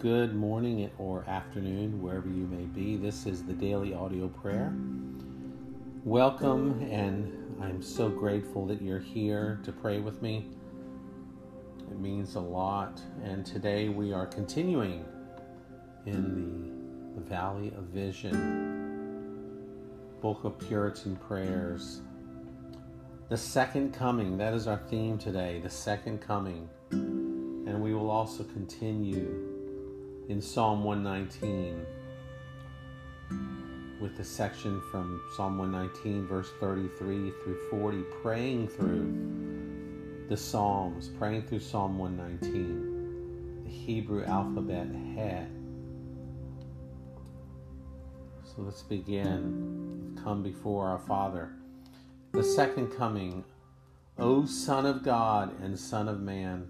Good morning or afternoon, wherever you may be. This is the daily audio prayer. Welcome, and I'm so grateful that you're here to pray with me. It means a lot. And today we are continuing in the, the Valley of Vision, Book of Puritan Prayers. The second coming, that is our theme today, the second coming. And we will also continue in Psalm 119 with the section from Psalm 119, verse 33 through 40, praying through the Psalms, praying through Psalm 119, the Hebrew alphabet He. So let's begin. Come before our Father. The second coming, O Son of God and Son of Man,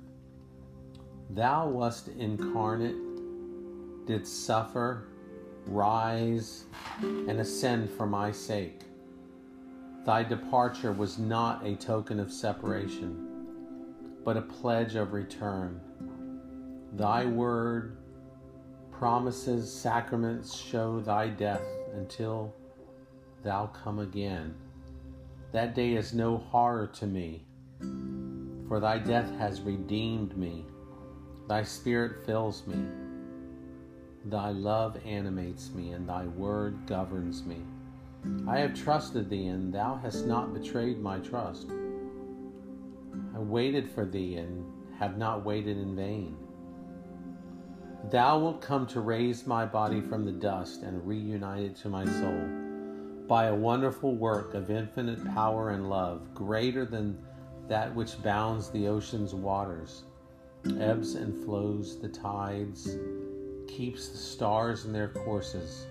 thou wast incarnate, didst suffer, rise, and ascend for my sake. Thy departure was not a token of separation, but a pledge of return. Thy word, promises, sacraments show thy death until thou come again. That day is no horror to me, for thy death has redeemed me. Thy spirit fills me. Thy love animates me, and thy word governs me. I have trusted thee, and thou hast not betrayed my trust. I waited for thee, and have not waited in vain. Thou wilt come to raise my body from the dust and reunite it to my soul by a wonderful work of infinite power and love, greater than that which bounds the ocean's waters, ebbs and flows the tides, keeps the stars in their courses,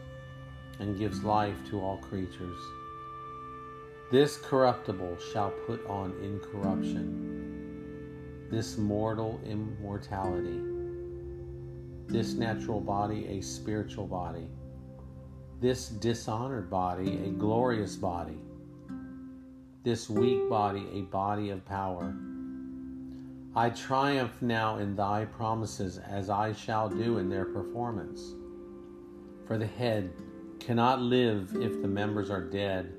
and gives life to all creatures. This corruptible shall put on incorruption, this mortal immortality, this natural body a spiritual body this dishonored body a glorious body, this weak body a body of power. I triumph now in thy promises as I shall do in their performance. For the head cannot live if the members are dead.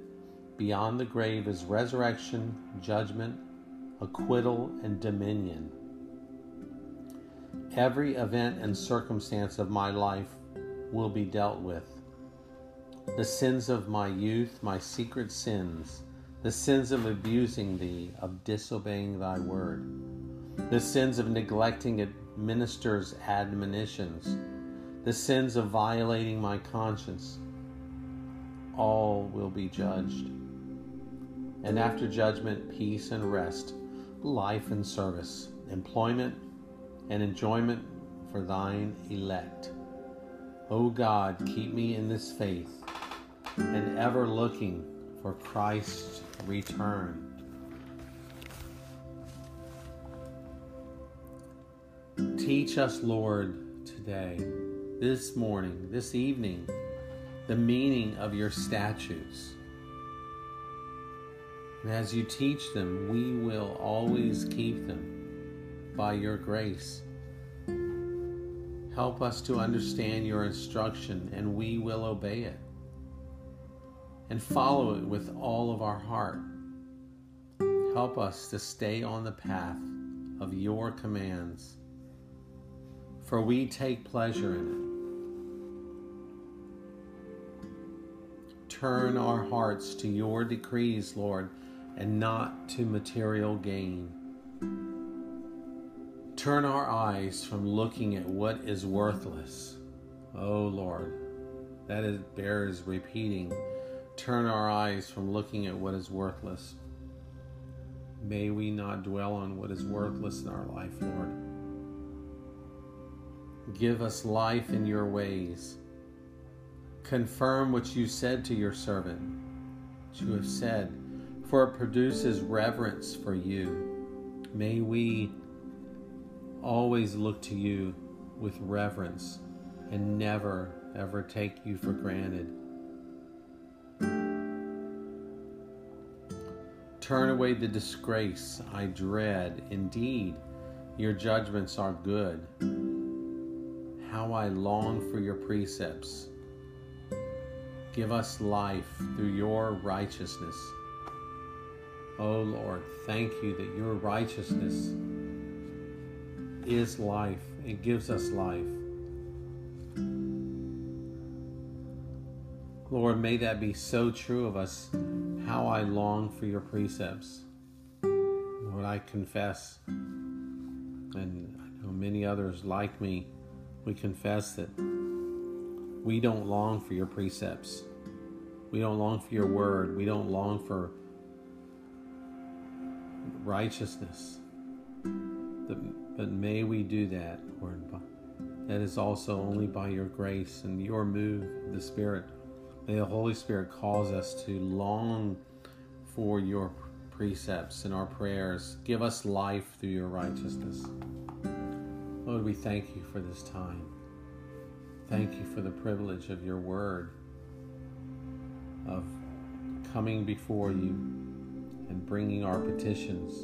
Beyond the grave is resurrection, judgment, acquittal, and dominion. Every event and circumstance of my life will be dealt with the sins of my youth, my secret sins, the sins of abusing thee, of disobeying thy word, the sins of neglecting a minister's admonitions, the sins of violating my conscience, all will be judged. And after judgment, peace and rest, life and service, employment and enjoyment for thine elect. O God, keep me in this faith and ever looking for Christ's return. Teach us, Lord, today, this morning, this evening, the meaning of your statutes. And as you teach them, we will always keep them by your grace. Help us to understand your instruction, and we will obey it and follow it with all of our heart. Help us to stay on the path of your commands, for we take pleasure in it. Turn our hearts to your decrees, Lord, and not to material gain. Turn our eyes from looking at what is worthless. Oh Lord, that is, bears repeating turn our eyes from looking at what is worthless. May we not dwell on what is worthless in our life, Lord. Give us life in your ways. Confirm what you said to your servant, what you have said, for it produces reverence for you. May we always look to you with reverence and never, ever take you for granted. Turn away the disgrace I dread. Indeed, your judgments are good. How I long for your precepts. Give us life through your righteousness. Oh Lord, thank you that your righteousness is life. It gives us life. Lord, may that be so true of us. How I long for your precepts. Lord, I confess, and I know many others like me, we confess that we don't long for your precepts. We don't long for your word. We don't long for righteousness. But may we do that, Lord. That is also only by your grace and your move, the Spirit. May the Holy Spirit cause us to long for your precepts and our prayers. Give us life through your righteousness. Lord, we thank you for this time. Thank you for the privilege of your word, of coming before you and bringing our petitions,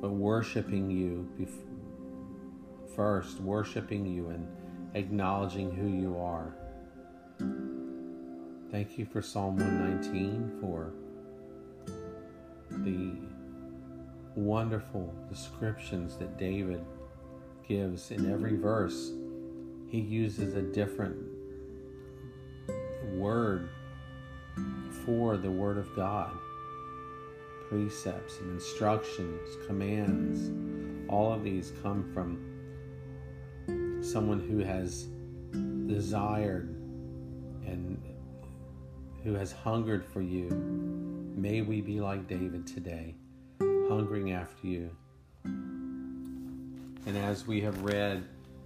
but worshiping you first, worshiping you and acknowledging who you are. Thank you for Psalm 119 for the wonderful descriptions that David gives in every verse. He uses a different word for the Word of God precepts and instructions, commands. All of these come from someone who has desired and who has hungered for you. May we be like David today, hungering after you. And as we have read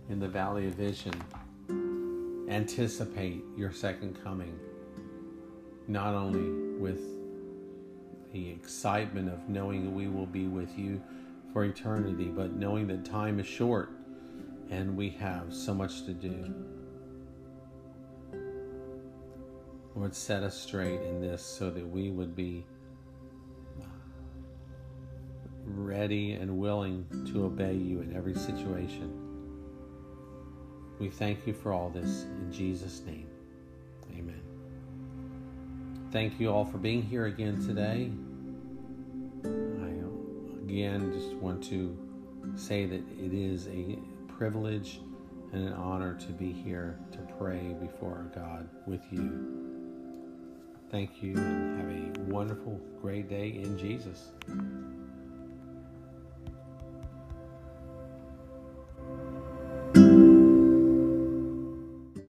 in the Valley of Vision, anticipate your second coming, not only with the excitement of knowing that we will be with you for eternity, but knowing that time is short and we have so much to do. Lord, set us straight in this so that we would be ready and willing to obey you in every situation. We thank you for all this in Jesus' name. Amen. Thank you all for being here again today. I again just want to say that it is a privilege and an honor to be here to pray before our God with you. Thank you and have a wonderful, great day in Jesus.